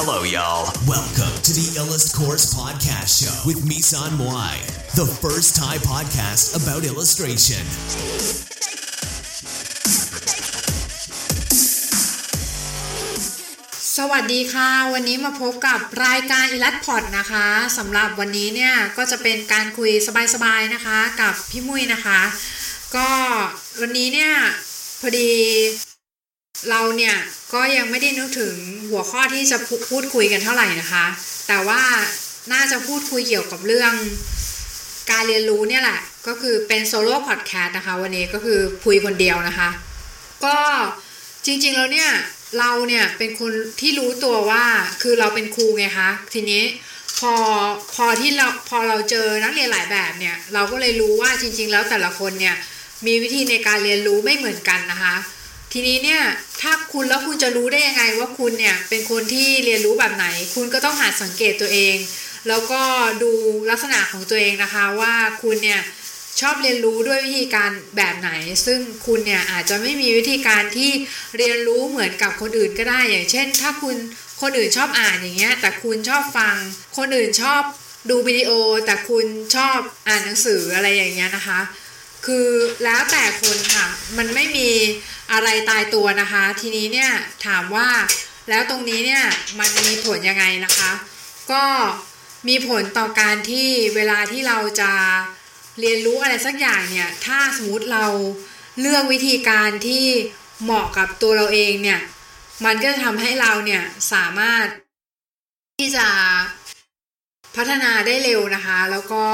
Hello, y'all. Welcome to the Illust Course Podcast Show with Misan Moai, the first Thai podcast about illustration. สวัสดีค่ะ วันนี้มาพบกับรายการอิลัดพอดนะคะสำหรับวันนี้เนี่ย ก็จะเป็นการคุยสบายๆนะคะ กับพี่มุ้ยนะคะ ก็วันนี้เนี่ย พอดีเราเนี่ย ก็ยังไม่ได้นึกถึง หัวข้อที่จะพูดคุยกันเท่าไหร่นะคะ แต่ว่าน่าจะพูดคุยเกี่ยวกับเรื่องการเรียนรู้เนี่ยแหละ ก็คือเป็นโซโล่พอดแคสต์นะคะ วันนี้ก็คือคุยคนเดียวนะคะ ก็จริงๆแล้วเนี่ยเราเนี่ยเป็นคนที่รู้ตัวว่าคือเราเป็นครูไงคะ ทีนี้พอพอที่เราพอเราเจอนักเรียนหลายแบบเนี่ย เราก็เลยรู้ว่าจริง ๆ แล้วแต่ละคนเนี่ยมีวิธีในการเรียนรู้ไม่เหมือนกันนะคะ ทีนี้เนี่ยถ้าคุณแล้วคุณจะรู้ได้ยังไงว่าคุณเนี่ยเป็นคนที่เรียนรู้แบบไหน คุณก็ต้องหัดสังเกตตัวเอง แล้วก็ดูลักษณะของตัวเองนะคะว่าคุณเนี่ยชอบเรียนรู้ด้วยวิธีการแบบไหน ซึ่งคุณเนี่ยอาจจะไม่มีวิธีการที่เรียนรู้เหมือนกับคนอื่นก็ได้ อย่างเช่น ถ้าคุณคนอื่นชอบอ่านอย่างเงี้ย แต่คุณชอบฟัง คนอื่นชอบดูวิดีโอ แต่คุณชอบอ่านหนังสืออะไรอย่างเงี้ยนะคะ คือแล้วแต่คนค่ะ มันไม่มี อะไรตายตัวนะคะ ทีนี้เนี่ยถามว่าแล้วตรงนี้เนี่ยมันมีผลยังไงนะคะ ก็มีผลต่อการที่เวลาที่เราจะเรียนรู้อะไรสักอย่างเนี่ยถ้าสมมติเราเลือกวิธีการที่เหมาะกับตัวเราเองเนี่ยมันก็จะทำให้เราเนี่ยสามารถที่จะพัฒนาได้เร็วนะคะ แล้วก็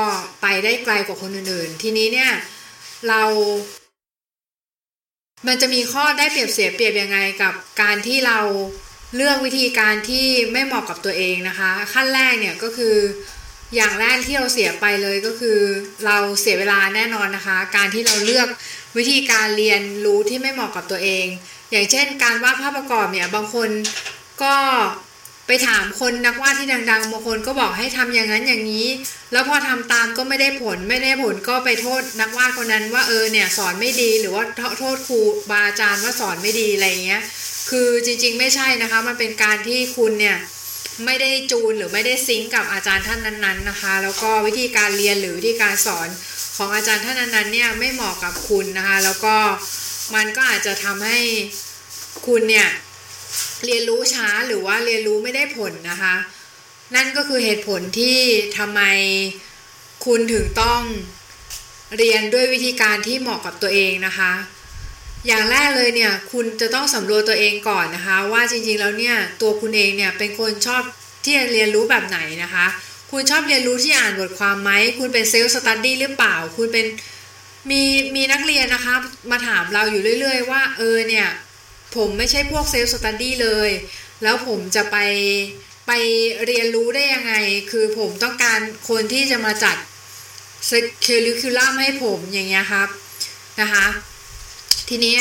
ไปได้ไกลกว่าคนอื่นๆ ทีนี้เนี่ยเรา มันจะมีข้อได้เปรียบเสียเปรียบยังไงกับการที่เราเลือกวิธีการที่ไม่เหมาะกับตัวเองนะคะ ขั้นแรกเนี่ยก็คืออย่างแรกที่เราเสียไปเลยก็คือ เราเสียเวลาแน่นอนนะคะ การที่เราเลือกวิธีการเรียนรู้ที่ไม่เหมาะกับตัวเอง อย่างเช่น การวาดภาพประกอบเนี่ยบางคนก็ ไปถามคนนักวาดที่ดังๆบางคนก็บอกให้ทำอย่างนั้นอย่างนี้ แล้วพอทำตามก็ไม่ได้ผลไม่ได้ผลก็ไปโทษนักวาดคนนั้นว่าเออเนี่ยสอนไม่ดีหรือว่าโทษครูบาอาจารย์ว่าสอนไม่ดีอะไรเงี้ย คือจริงๆไม่ใช่นะคะมันเป็นการที่คุณเนี่ยไม่ได้จูนหรือไม่ได้ซิงกับอาจารย์ท่านนั้นๆนะคะ แล้วก็วิธีการเรียนหรือวิธีการสอนของอาจารย์ท่านนั้นๆเนี่ยไม่เหมาะกับคุณนะคะ แล้วก็มันก็อาจจะทำให้คุณเนี่ย เรียนรู้ช้าหรือว่าเรียนรู้ไม่ได้ผลนะคะ นั่นก็คือเหตุผลที่ทำไมคุณถึงต้องเรียนด้วยวิธีการที่เหมาะกับตัวเองนะคะ อย่างแรกเลยเนี่ยคุณจะต้องสำรวจตัวเองก่อนนะคะ ว่าจริงๆแล้วเนี่ยตัวคุณเองเนี่ยเป็นคนชอบที่จะเรียนรู้แบบไหนนะคะ คุณชอบเรียนรู้ที่อ่านบทความไหม คุณเป็นเซลล์สตัดดี้หรือเปล่า คุณเป็นมีมีนักเรียนนะคะ มาถามเราอยู่เรื่อย ๆ ว่าเออเนี่ย ผมไม่ใช่พวกเซลล์สตัดดี้เลย แล้วผมจะไปไปเรียนรู้ได้ยังไง คือผมต้องการคนที่จะมาจัดเคลิคิลัมให้ผมอย่างเงี้ยครับนะคะ ทีนี้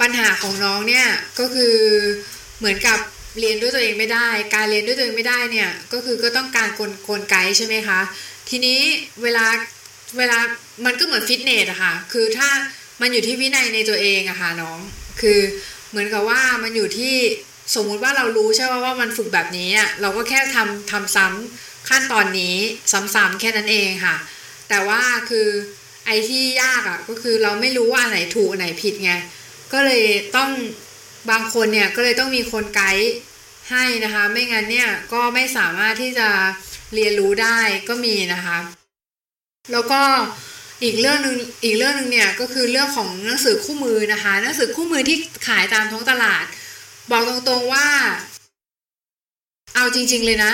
ปัญหาของน้องเนี่ยก็คือเหมือนกับเรียนด้วยตัวเองไม่ได้ การเรียนด้วยตัวเองไม่ได้เนี่ยก็คือก็ต้องการคนคนไกด์ใช่ไหมคะ ทีนี้เวลาเวลามันก็เหมือนฟิตเนสอะค่ะ คือถ้ามันอยู่ที่วินัยในตัวเองอะค่ะน้อง คือ เหมือนกับว่ามันอยู่ที่สมมุติว่าเรารู้ใช่ไหมว่ามันฝึกแบบนี้เราก็แค่ทำทำซ้ำขั้นตอนนี้ซ้ำๆแค่นั้นเองค่ะ แต่ว่าคือไอ้ที่ยากอะ่ะก็คือเราไม่รู้ว่าไหนถูกไหนผิดไงก็เลยต้องบางคนเนี่ยก็เลยต้องมีคนไกด์ให้นะคะ ไม่งั้นเนี่ยก็ไม่สามารถที่จะเรียนรู้ได้ก็มีนะคะ แล้วก็ อีกเรื่องหนึ่งอีกเรื่องหนึ่งเนี่ยก็คือเรื่องของหนังสือคู่มือนะคะ หนังสือคู่มือที่ขายตามท้องตลาด บอกตรงๆว่า เอาจริง ๆเลยนะ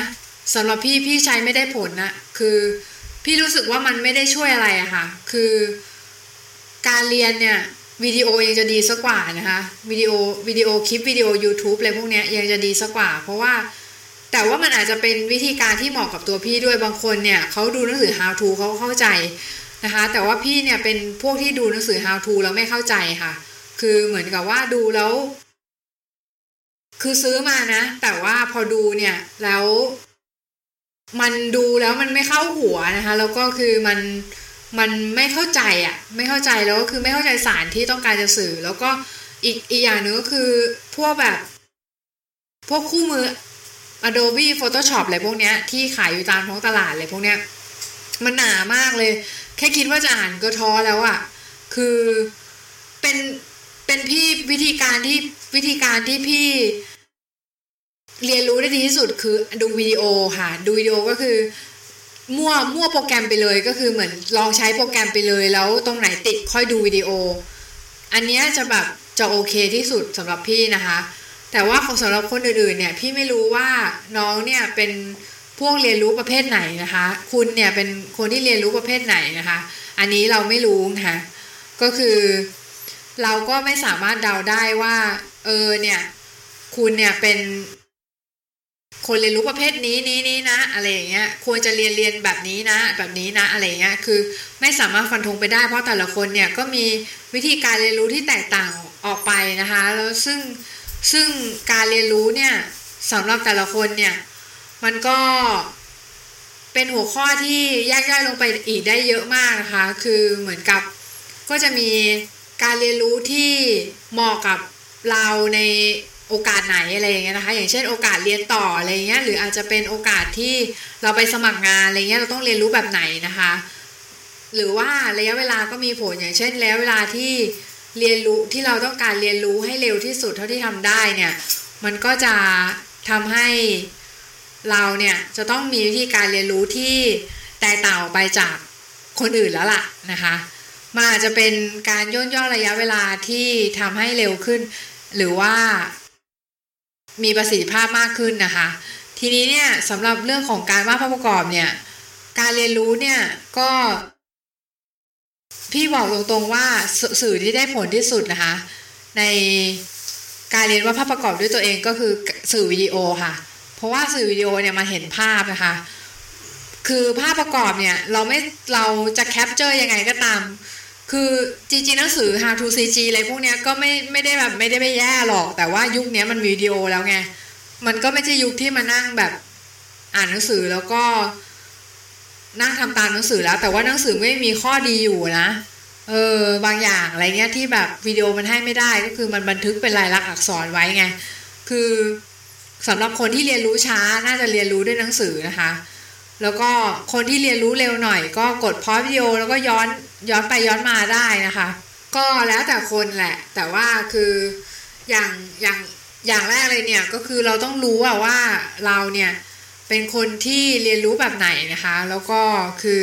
สำหรับพี่พี่ใช้ไม่ได้ผลนะคือพี่รู้สึกว่ามันไม่ได้ช่วยอะไรอะค่ะ คือการเรียนเนี่ยวิดีโอยังจะดีสักกว่านะคะวิดีโอวิดีโอคลิปวิดีโอ YouTube อะไรพวกนี้ยังจะดีสักกว่า เพราะว่าแต่ว่ามันอาจจะเป็นวิธีการที่เหมาะกับตัวพี่ด้วยบางคนเนี่ยเขาดูหนังสือ how to เขาเข้าใจ นะคะแต่ว่าพี่เนี่ยเป็นพวกที่ดูหนังสือ how to แล้วไม่เข้าใจค่ะ คือเหมือนกับว่าดูแล้ว คือซื้อมานะ แต่ว่าพอดูเนี่ยแล้ว มันดูแล้วมันไม่เข้าหัวนะคะ แล้วก็คือมันมันไม่เข้าใจอะ ไม่เข้าใจแล้วก็คือไม่เข้าใจสารที่ต้องการจะสื่อ แล้วก็อีกอีกอย่างหนึ่งก็คือพวกแบบ พวกคู่มือ Adobe Photoshop อะไรพวกเนี้ยที่ขายอยู่ตามท้องตลาดอะไรพวกเนี้ย มันหนามากเลย ค่คิดว่าจะอ่านก็ท้อแล้วอะคือเป็นเป็นพี่วิธีการที่วิธีการที่พี่ เรียนรู้ได้ดีที่สุดคือดูวิดีโอค่ะ ดูวิดีโอก็คือมั่วมั่วโปรแกรมไปเลยก็คือเหมือนลองใช้โปรแกรมไปเลย แล้วตรงไหนติดค่อยดูวิดีโอ อันเนี้ยจะแบบจะโอเคที่สุดสำหรับพี่นะคะ แต่ว่าของสำหรับคนอื่นๆเนี่ยพี่ไม่รู้ว่าน้องเนี่ยเป็น วกเรียนรู้ประเภทไหนนะคะ คุณเนี่ยเป็นคนที่เรียนรู้ประเภทไหนนะคะ อันนี้เราไม่รู้นะคะก็คือเราก็ไม่สามารถเดาได้ว่า เออเนี่ย คุณเนี่ยเป็น คนเรียนรู้ประเภทนี้นี้นี้นะ อะไรอย่างเงี้ย ควรจะเรียนเรียนแบบนี้นะ แบบนี้นะ อะไรเงี้ย คือไม่สามารถฟันธงไปได้เพราะแต่ละคนเนี่ยก็มีวิธีการเรียนรู้ที่แตกต่างออกไปนะคะ แล้วซึ่งซึ่งการเรียนรู้เนี่ยสำหรับแต่ละคนเนี่ย มันก็เป็นหัวข้อที่แยกย่อยลงไปอีกได้เยอะมากนะคะ คือเหมือนกับก็จะมีการเรียนรู้ที่เหมาะกับเราในโอกาสไหนอะไรอย่างเงี้ยนะคะ อย่างเช่นโอกาสเรียนต่ออะไรเงี้ยหรืออาจจะเป็นโอกาสที่เราไปสมัครงานอะไรเงี้ยเราต้องเรียนรู้แบบไหนนะคะ หรือว่าระยะเวลาก็มีผลอย่างเช่นระยะเวลาที่เรียนรู้ที่เราต้องการเรียนรู้ให้เร็วที่สุดเท่าที่ทำได้เนี่ยมันก็จะทำให้ เราเนี่ยจะต้องมีวิธีการเรียนรู้ที่แตกต่างออกไปจากคนอื่นแล้วล่ะนะคะมันอาจจะเป็นการย่นย่อระยะเวลาที่ทำให้เร็วขึ้น หรือว่ามีประสิทธิภาพมากขึ้นนะคะ ทีนี้เนี่ยสำหรับเรื่องของการวาดภาพประกอบเนี่ยการเรียนรู้เนี่ยก็ พี่บอกตรงๆว่าสื่อที่ได้ผลที่สุดนะคะ ในการเรียนวาดภาพประกอบด้วยตัวเองก็คือสื่อวิดีโอค่ะ เพราะว่าสื่อวิดีโอเนี่ยมันเห็นภาพนะคะ คือภาพประกอบเนี่ยเราไม่เราจะ capture ยังไงก็ตาม คือจริงๆหนังสือ how to CG อะไรพวกเนี้ยก็ไม่ไม่ได้แบบไม่ได้ไม่แย่หรอก แต่ว่ายุคนี้มันวิดีโอแล้วไง มันก็ไม่ใช่ยุคที่มานั่งแบบอ่านหนังสือแล้วก็นั่งทำตามหนังสือแล้ว แต่ว่าหนังสือมันมีข้อดีอยู่นะ เออบางอย่างอะไรเงี้ยที่แบบวิดีโอมันให้ไม่ได้ก็คือมันบันทึกเป็นลายลักษณ์อักษรไว้ไง คือ สำหรับคนที่เรียนรู้ช้าน่าจะเรียนรู้ด้วยหนังสือนะคะ แล้วก็คนที่เรียนรู้เร็วหน่อย ก็กดพอวิดีโอแล้วก็ย้อนย้อนไปย้อนมาได้นะคะ ก็แล้วแต่คนแหละ แต่ว่าคืออย่างอย่างอย่างแรกเลยเนี่ยก็คือเราต้องรู้ว่าเราเนี่ยเป็นคนที่เรียนรู้แบบไหนนะคะ แล้วก็คือ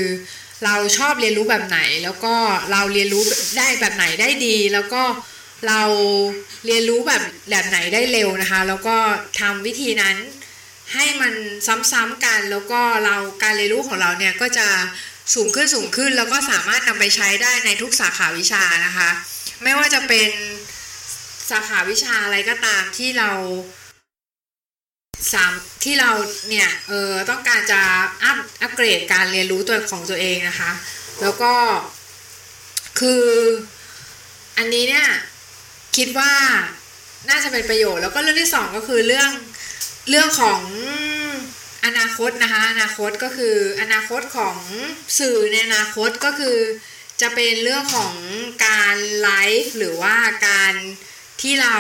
เราชอบเรียนรู้แบบไหน แล้วก็เราเรียนรู้ได้แบบไหนได้ดี แล้วก็ เราเรียนรู้แบบแบบไหนได้เร็วนะคะ แล้วก็ทำวิธีนั้นให้มันซ้ำๆกันแล้วก็เราการเรียนรู้ของเราเนี่ยก็จะสูงขึ้นสูงขึ้น แล้วก็สามารถนำไปใช้ได้ในทุกสาขาวิชานะคะ ไม่ว่าจะเป็นสาขาวิชาอะไรก็ตามที่เราสามที่เราเนี่ยเออต้องการจะอัพอัปเกรดการเรียนรู้ตัวของตัวเองนะคะ แล้วก็คืออันนี้เนี่ย คิดว่าน่าจะเป็นประโยชน์ แล้วก็เรื่องที่สองก็คือเรื่องเรื่องของอนาคตนะคะอนาคตก็คืออนาคตของสื่อในอนาคตก็คือ จะเป็นเรื่องของการไลฟ์หรือว่าการที่เรา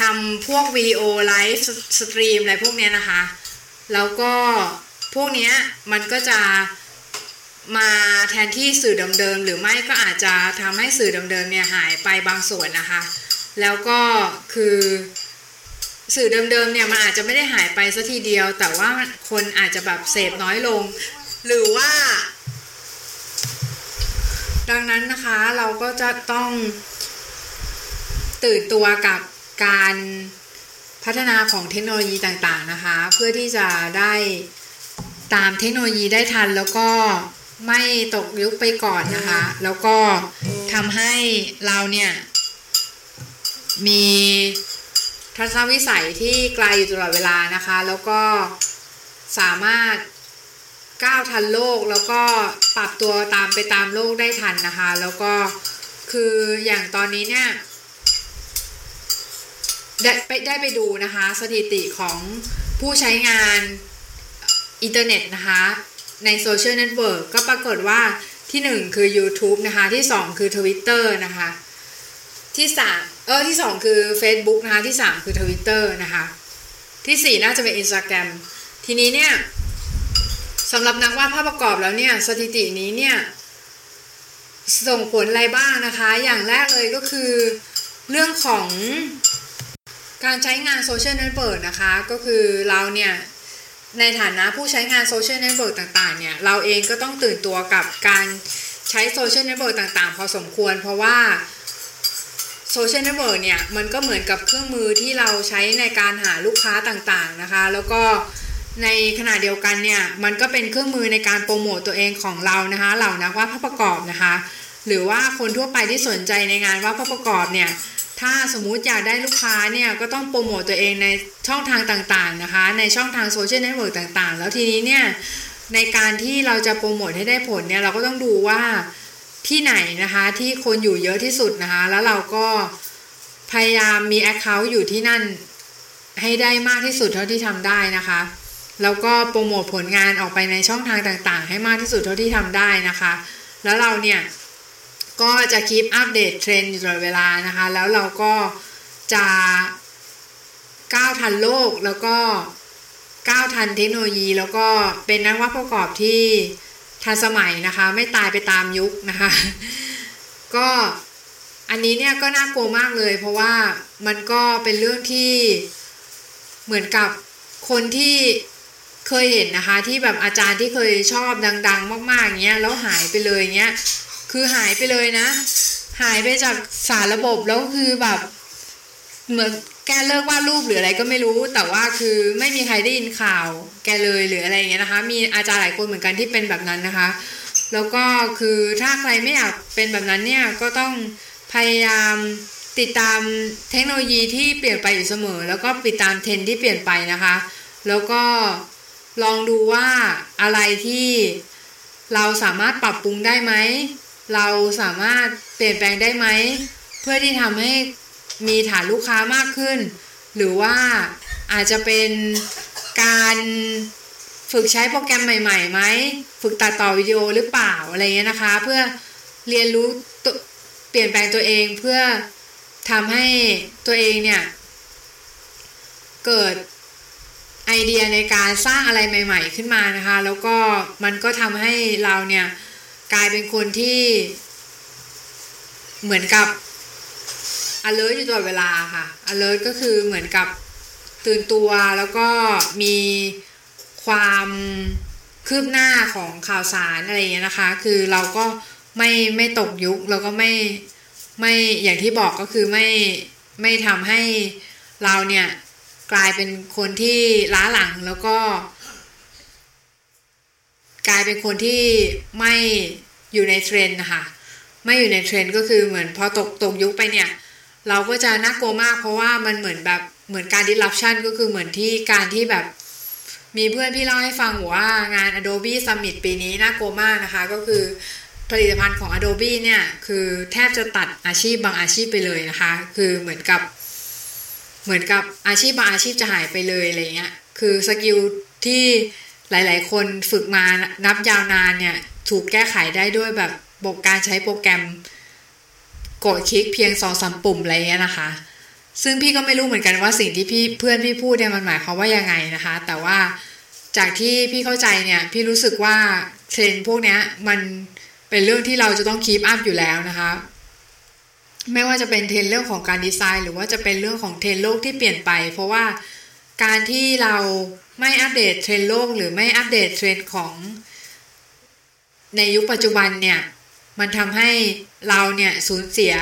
ทำพวกวิดีโอไลฟ์สตรีมอะไรพวกนี้นะคะ แล้วก็พวกนี้มันก็จะ มาแทนที่สื่อเดิมๆหรือไม่ก็อาจจะทำให้สื่อเดิมๆเนี่ยหายไปบางส่วนนะคะ แล้วก็คือสื่อเดิมๆเนี่ยมันอาจจะไม่ได้หายไปสัทีเดียว แต่ว่าคนอาจจะแบบเสพน้อยลง หรือว่า ดังนั้นนะคะเราก็จะต้องตื่นตัวกับการพัฒนาของเทคโนโลยีต่างๆนะคะ เพื่อที่จะได้ตามเทคโนโลยีได้ทันแล้วก็ ไม่ตกยุคไปก่อนนะคะ แล้วก็ทำให้เราเนี่ย มีทัศนวิสัยที่ไกลอยู่ตลอดเวลานะคะ แล้วก็สามารถก้าวทันโลกแล้วก็ปรับตัวตามไปตามโลกได้ทันนะคะ แล้วก็คืออย่างตอนนี้เนี่ยได้ไปได้ไปดูนะคะ สถิติของผู้ใช้งานอินเทอร์เน็ตนะคะ ในโซเชียลเน็ตเวิร์กก็ปรากฏว่าที่ 1 คือ YouTube นะคะ ที่ 2 คือ Twitter นะคะ ที่3เออที่ 2 คือ Facebook นะคะ ที่ 3 คือ Twitter นะคะ ที่สี่น่าจะเป็นอินสตาแกรมทีนี้เนี่ยสำหรับนักวาดภาพประกอบแล้วเนี่ยสถิตินี้เนี่ยส่งผลอะไรบ้างนะคะ อย่างแรกเลยก็คือเรื่องของการใช้งานโซเชียลเน็ตเวิร์กนะคะ ก็คือเราเนี่ย ในฐานะผู้ใช้งานโซเชียลเน็ตเวิร์กต่างๆเนี่ยเราเองก็ต้องตื่นตัวกับการใช้โซเชียลเน็ตเวิร์กต่างๆ พอสมควรเพราะว่าโซเชียลเน็ตเวิร์กเนี่ยมันก็เหมือนกับเครื่องมือที่เราใช้ในการหาลูกค้าต่างๆนะคะ แล้วก็ในขณะเดียวกันเนี่ยมันก็เป็นเครื่องมือในการโปรโมตตัวเองของเรานะคะเหล่านักวาดภาพประกอบนะคะ หรือว่าคนทั่วไปที่สนใจในงานวาดภาพประกอบเนี่ย ถ้าสมมุติอยากได้ลูกค้าเนี่ยก็ต้องโปรโมตตัวเองในช่องทางต่างๆนะคะ ในช่องทางโซเชียลเน็ตเวิร์กต่างๆ แล้วทีนี้เนี่ยในการที่เราจะโปรโมทให้ได้ผลเนี่ยเราก็ต้องดูว่าที่ไหนนะคะที่คนอยู่เยอะที่สุดนะคะ แล้วเราก็พยายามมี Account อยู่ที่นั่นให้ได้มากที่สุดเท่าที่ทำได้นะคะ แล้วก็โปรโมทผลงานออกไปในช่องทางต่างๆ ให้มากที่สุดเท่าที่ทำได้นะคะ แล้วเราเนี่ย ก็จะคีปอัปเดตเทรนด์อยู่ตลอดเวลานะคะ แล้วเราก็จะก้าวทันโลกแล้วก็ก้าวทันเทคโนโลยี แล้วก็เป็นนักวาดประกอบที่ทันสมัยนะคะ ไม่ตายไปตามยุคนะคะ ก็อันนี้เนี่ยก็น่ากลัวมากเลย เพราะว่ามันก็เป็นเรื่องที่เหมือนกับคนที่เคยเห็นนะคะ ที่แบบอาจารย์ที่เคยชอบดัง ๆ มากๆเงี้ยแล้วหายไปเลยเงี้ย คือหายไปเลยนะ หายไปจากสารระบบแล้วคือแบบเหมือนแกเลิกวาดรูปหรืออะไรก็ไม่รู้ แต่ว่าคือไม่มีใครได้ยินข่าวแกเลยหรืออะไรเงี้ยนะคะ มีอาจารย์หลายคนเหมือนกันที่เป็นแบบนั้นนะคะ แล้วก็คือถ้าใครไม่อยากเป็นแบบนั้นเนี่ยก็ต้องพยายามติดตามเทคโนโลยีที่เปลี่ยนไปอยู่เสมอ แล้วก็ติดตามเทรนที่เปลี่ยนไปนะคะ แล้วก็ลองดูว่าอะไรที่เราสามารถปรับปรุงได้ไหม เราสามารถเปลี่ยนแปลงได้ไหม เพื่อที่ทำให้มีฐานลูกค้ามากขึ้น หรือว่าอาจจะเป็นการฝึกใช้โปรแกรมใหม่ๆไหม ฝึกตัดต่อวิดีโอหรือเปล่าอะไรเงี้ยนะคะ เพื่อเรียนรู้เปลี่ยนแปลงตัวเองเพื่อทำให้ตัวเองเนี่ยเกิดไอเดียในการสร้างอะไรใหม่ ๆ ขึ้นมานะคะ แล้วก็มันก็ทำให้เราเนี่ย กลายเป็นคนที่เหมือนกับ alert อยู่ตลอดเวลาค่ะ alert ก็คือเหมือนกับตื่นตัวแล้วก็มีความคืบหน้าของข่าวสารอะไรอย่างเงี้ยนะคะ คือเราก็ไม่ไม่ตกยุคแล้วก็ไม่ไม่อย่างที่บอกก็คือไม่ไม่ทำให้เราเนี่ยกลายเป็นคนที่ล้าหลังแล้วก็ กลายเป็นคนที่ไม่อยู่ในเทรนด์นะคะไม่อยู่ในเทรนด์ก็คือเหมือนพอตกตกยุคไปเนี่ย เราก็จะน่ากลัวมากเพราะว่ามันเหมือนแบบเหมือนการ disruption ก็คือเหมือนที่การที่แบบ มีเพื่อนพี่เล่าให้ฟังว่างาน Adobe Summit ปีนี้น่ากลัวมากนะคะ ก็คือผลิตภัณฑ์ของ Adobe เนี่ยคือแทบจะตัดอาชีพบางอาชีพไปเลยนะคะ คือเหมือนกับเหมือนกับอาชีพบางอาชีพจะหายไปเลยอะไรเงี้ยคือสกิลที่ หลายๆ คนฝึกมานับยาวนานเนี่ย ถูกแก้ไขได้ด้วยแบบบกการใช้โปรแกรม กดคลิกเพียงสองสามปุ่มอะไรเงี้ยนะคะ ซึ่งพี่ก็ไม่รู้เหมือนกันว่าสิ่งที่พี่เพื่อนพี่พูดเนี่ยมันหมายความว่ายังไงนะคะ แต่ว่าจากที่พี่เข้าใจเนี่ยพี่รู้สึกว่าเทรนด์พวกเนี้ยมันเป็นเรื่องที่เราจะต้อง keep up อยู่แล้วนะคะ ไม่ว่าจะเป็นเทรนด์เรื่องของการดีไซน์ หรือว่าจะเป็นเรื่องของเทรนด์โลกที่เปลี่ยนไป เพราะว่าการที่เรา ไม่อัปเดตเทรนด์โลกหรือไม่อัปเดตเทรนด์ของในยุคปัจจุบันเนี่ย มันทำให้เราเนี่ยสูญเสีย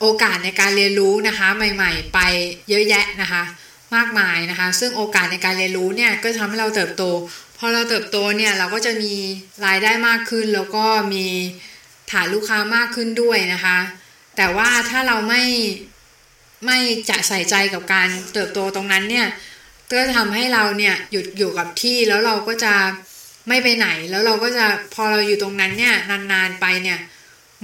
โอกาสในการเรียนรู้นะคะ ใหม่ ๆ ไปเยอะแยะนะคะ มากมายนะคะ ซึ่งโอกาสในการเรียนรู้เนี่ยก็ทำให้เราเติบโตพอเราเติบโตเนี่ยเราก็จะมีรายได้มากขึ้น แล้วก็มีฐานลูกค้ามากขึ้นด้วยนะคะ แต่ว่าถ้าเราไม่ ไม่จะใส่ใจกับการเติบโตตรงนั้นเนี่ยก็ทำให้เราเนี่ยหยุดอยู่กับที่แล้วเราก็จะไม่ไปไหนแล้วเราก็จะพอเราอยู่ตรงนั้นเนี่ยนานๆไปเนี่ย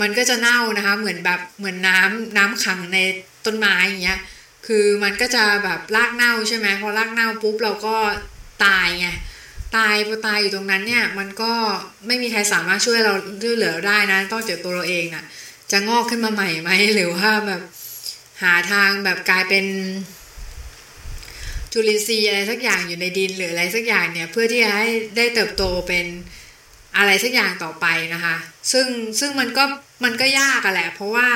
มันก็จะเน่านะคะ เหมือนแบบเหมือนน้ำน้ำขังในต้นไม้อย่างเงี้ยคือมันก็จะแบบรากเน่าใช่ไหมพอรากเน่าปุ๊บเราก็ตายไงตายพอตายอยู่ตรงนั้นเนี่ยมันก็ไม่มีใครสามารถช่วยเราช่วยเหลือได้นะต้องเจอตัวเราเองอะ่ะจะงอกขึ้นมาใหม่ไหมหรือว่าแบบ หาทางแบบกลายเป็นจุลินทรีย์อะไรสักอย่างอยู่ในดินหรืออะไรสักอย่างเนี่ยเพื่อที่จะให้ได้เติบโตเป็นอะไรสักอย่างต่อไปนะคะ ซึ่งซึ่งมันก็มันก็ยากอะแหละ เพราะว่า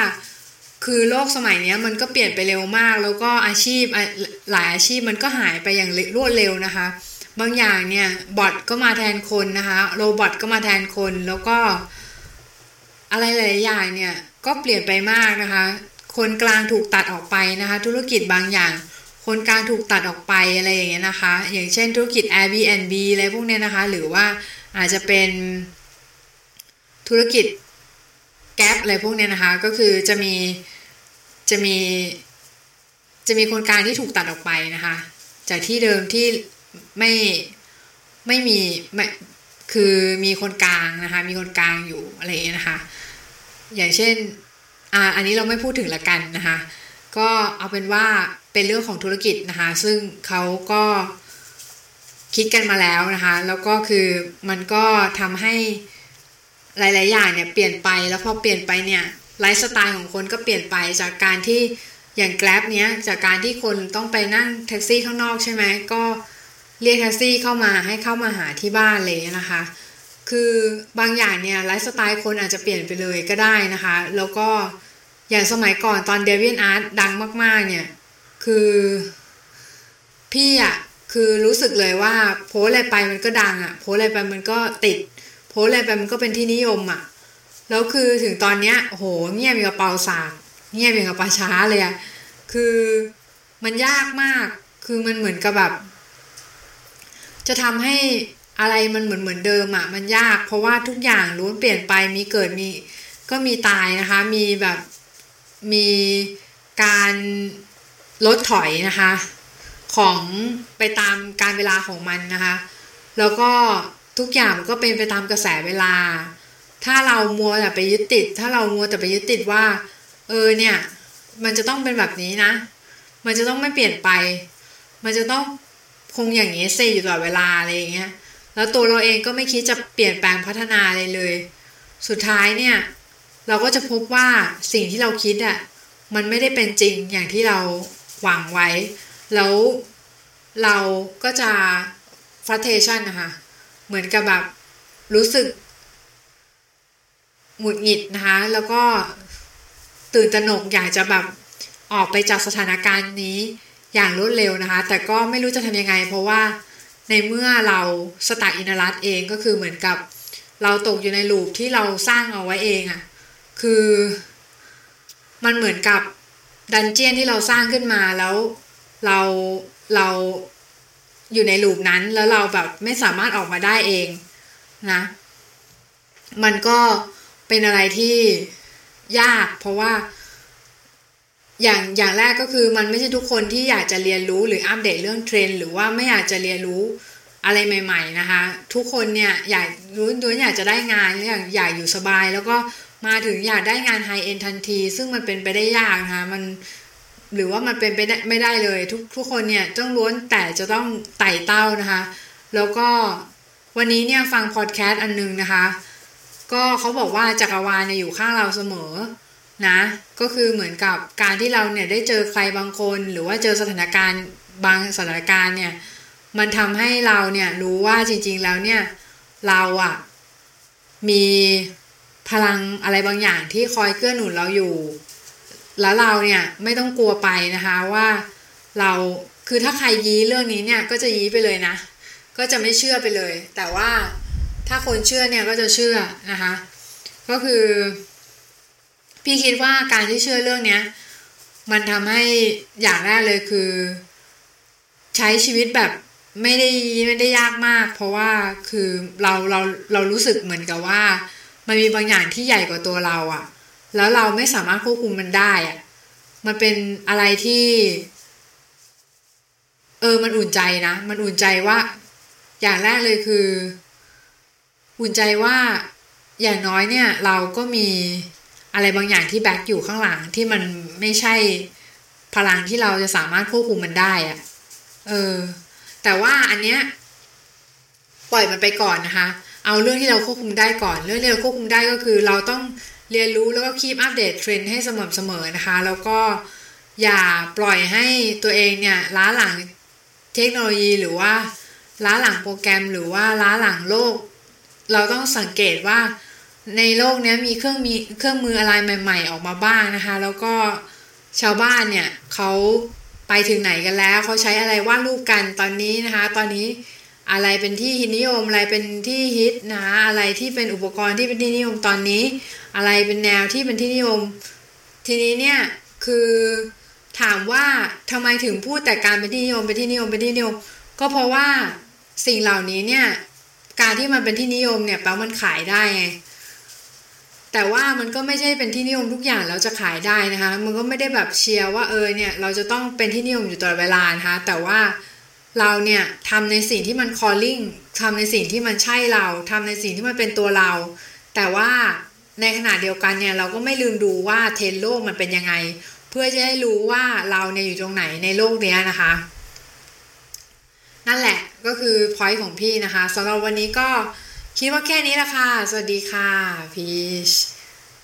คือโลกสมัยนี้มันก็เปลี่ยนไปเร็วมาก แล้วก็อาชีพหลายอาชีพมันก็หายไปอย่างรวดเร็วนะคะ บางอย่างเนี่ยบอทก็มาแทนคนนะคะโรบอทก็มาแทนคนแล้วก็ อะไรหลายอย่างเนี่ยก็เปลี่ยนไปมากนะคะ คนกลางถูกตัดออกไปนะคะ ธุรกิจบางอย่าง คนกลางถูกตัดออกไปอะไรอย่างเงี้ยนะคะ อย่างเช่นธุรกิจ Airbnb อะไรพวกเนี้ยนะคะ หรือว่าอาจจะเป็นธุรกิจแก๊ปอะไรพวกเนี้ยนะคะ ก็คือจะมีจะมีจะมีคนกลางที่ถูกตัดออกไปนะคะ จากที่เดิมที่ไม่ไม่มีไม่คือมีคนกลางนะคะ มีคนกลางอยู่อะไรอย่างเงี้ยนะคะ อย่างเช่น อ่าอันนี้เราไม่พูดถึงละกันนะคะ ก็เอาเป็นว่าเป็นเรื่องของธุรกิจนะคะ ซึ่งเขาก็คิดกันมาแล้วนะคะ แล้วก็คือมันก็ทำให้หลาย ๆ อย่างเนี่ยเปลี่ยนไปแล้วพอเปลี่ยนไปเนี่ยไลฟ์สไตล์ของคนก็เปลี่ยนไปจากการที่อย่าง Grab เนี้ยจากการที่คนต้องไปนั่งแท็กซี่ข้างนอกใช่ไหมก็เรียกแท็กซี่เข้ามาให้เข้ามาหาที่บ้านเลยนะคะ คือบางอย่างเนี่ยไลฟ์สไตล์คนอาจจะเปลี่ยนไปเลยก็ได้นะคะ แล้วก็ อย่างสมัยก่อนตอนเดวินอาร์ตดังมาก ๆ เนี่ย คือพี่อะคือรู้สึกเลยว่า โพสอะไรไปมันก็ดังอะโพสอะไรไปมันก็ติด โพสอะไรไปมันก็เป็นที่นิยมอะแล้วคือถึงตอนเนี้ยโหเงียบอย่างกับเปาสากเงียบอย่างกับปลาช้าเลยอะคือมันยากมาก คือมันเหมือนกับแบบ จะทำให้อะไรมันเหมือนเหมือนเดิมอะมันยาก เพราะว่าทุกอย่างล้วนเปลี่ยนไปมีเกิดมีก็มีตายนะคะ มีแบบ มีการลดถอยนะคะ ของไปตามการเวลาของมันนะคะ แล้วก็ทุกอย่างก็เป็นไปตามกระแสเวลา ถ้าเรามัวแต่ไปยึดติด ถ้าเรามัวแต่ไปยึดติดว่า เออเนี่ย มันจะต้องเป็นแบบนี้นะ มันจะต้องไม่เปลี่ยนไป มันจะต้องคงอย่างนี้สิอยู่ตลอดเวลาอะไรอย่างเงี้ย แล้วตัวเราเองก็ไม่คิดจะเปลี่ยนแปลงพัฒนาอะไรเลย สุดท้ายเนี่ย เราก็จะพบว่าสิ่งที่เราคิดอะ่ะมันไม่ได้เป็นจริงอย่างที่เราหวังไว้ แล้วเราก็จะ frustration นะคะเหมือนกับแบบรู้สึกหงุดหงิดนะคะ แล้วก็ตื่นตระหนกอยากจะแบบออกไปจากสถานการณ์นี้อย่างรวดเร็วนะคะ แต่ก็ไม่รู้จะทำยังไง เพราะว่าในเมื่อเราสตาร์อินรัตเองก็คือเหมือนกับ เราตกอยู่ในลูปที่เราสร้างเอาไว้เองอะ่ะ คือมันเหมือนกับดันเจียนที่เราสร้างขึ้นมาแล้วเราเราอยู่ในลูปนั้นแล้วเราแบบไม่สามารถออกมาได้เองนะ มันก็เป็นอะไรที่ยากเพราะว่า อย่างอย่างแรกก็คือมันไม่ใช่ทุกคนที่อยากจะเรียนรู้หรืออัปเดตเรื่องเทรนหรือว่าไม่อยากจะเรียนรู้อะไรใหม่ ๆ นะคะ ทุกคนเนี่ยอยากรู้ด้วยอยากจะได้งานอยากอยากอยู่สบาย แล้วก็ มาถึงอยากได้งานไฮเอ็นทันที ซึ่งมันเป็นไปได้ยากนะคะมันหรือว่ามันเป็นไปได้ไม่ได้เลย ทุกทุกคนเนี่ยต้องล้วนแต่จะต้องไต่เต้านะคะ แล้วก็วันนี้เนี่ยฟังพอดแคสต์อันนึงนะคะ ก็เขาบอกว่าจักรวาลเนี่ยอยู่ข้างเราเสมอนะก็คือเหมือนกับการที่เราเนี่ยได้เจอใครบางคน หรือว่าเจอสถานการณ์บางสถานการณ์เนี่ยมันทำให้เราเนี่ยรู้ว่าจริงๆแล้วเนี่ยเราอะมี พลังอะไรบางอย่างที่คอยเกื้อหนุนเราอยู่ แล้วเราเนี่ยไม่ต้องกลัวไปนะคะว่าเราคือถ้าใครยี้เรื่องนี้เนี่ยก็จะยี้ไปเลยนะ ก็จะไม่เชื่อไปเลย แต่ว่าถ้าคนเชื่อเนี่ยก็จะเชื่อนะคะ ก็คือ พี่คิดว่าการที่เชื่อเรื่องเนี้ยมันทำให้อย่างแรกเลยคือ ใช้ชีวิตแบบไม่ได้ไม่ได้ยากมาก เพราะว่าคือเราเราเรารู้สึกเหมือนกับว่า มันมีบางอย่างที่ใหญ่กว่าตัวเราอะ่ะ แล้วเราไม่สามารถควบคุมมันได้อะ่ะ มันเป็นอะไรที่ เออ มันอุ่นใจนะ มันอุ่นใจว่า อย่างแรกเลยคือ อุ่นใจว่าอย่างน้อยเนี่ย เราก็มีอะไรบางอย่างที่แบ็กอยู่ข้างหลังที่มันไม่ใช่พลังที่เราจะสามารถควบคุมมันได้อะเออ แต่ว่าอันเนี้ย ปล่อยมันไปก่อนนะคะ เอาเรื่องที่เราควบคุมได้ก่อน เรื่องที่เราควบคุมได้ก็คือ เราต้องเรียนรู้แล้วก็คีบอัปเดตเทรนด์ให้สม่ำเสมอนะคะ แล้วก็อย่าปล่อยให้ตัวเองเนี่ยล้าหลังเทคโนโลยีหรือว่าล้าหลังโปรแกรมหรือว่าล้าหลังโลก เราต้องสังเกตว่าในโลกนี้มีเครื่องมีเครื่องมืออะไรใหม่ ๆ ออกมาบ้างนะคะ แล้วก็ชาวบ้านเนี่ยเขาไปถึงไหนกันแล้วเขาใช้อะไรวาดรูปกันตอนนี้นะคะ ตอนนี้ อะไรเป็นที่ฮิตนิยมอะไรเป็นที่ฮิตนะคะอะไรที่เป็นอุปกรณ์ที่เป็นที่นิยมตอนนี้ อะไรเป็นแนวที่เป็นที่นิยม ทีนี้เนี่ยคือถามว่าทำไมถึงพูดแต่การเป็นที่นิยมเป็นที่นิยมเป็นที่นิยม ก็เพราะว่าสิ่งเหล่านี้เนี่ยการที่มันเป็นที่นิยมเนี่ยแปลว่ามันขายได้ไงแต่ว่ามันก็ไม่ใช่เป็นที่นิยมทุกอย่างแล้วจะขายได้นะคะ มันก็ไม่ได้แบบเชียร์ว่าเออเนี่ยเราจะต้องเป็นที่นิยมอยู่ตลอดเวลานะคะแต่ว่า เราเนี่ยทำในสิ่งที่มัน calling ทำในสิ่งที่มันใช่เราทำในสิ่งที่มันเป็นตัวเรา แต่ว่าในขณะเดียวกันเนี่ยเราก็ไม่ลืมดูว่าเทนโลกมันเป็นยังไง เพื่อจะให้รู้ว่าเราเนี่ยอยู่ตรงไหนในโลกนี้นะคะ นั่นแหละก็คือพอยต์ของพี่นะคะสำหรับวันนี้ก็คิดว่าแค่นี้ละค่ะ สวัสดีค่ะพีช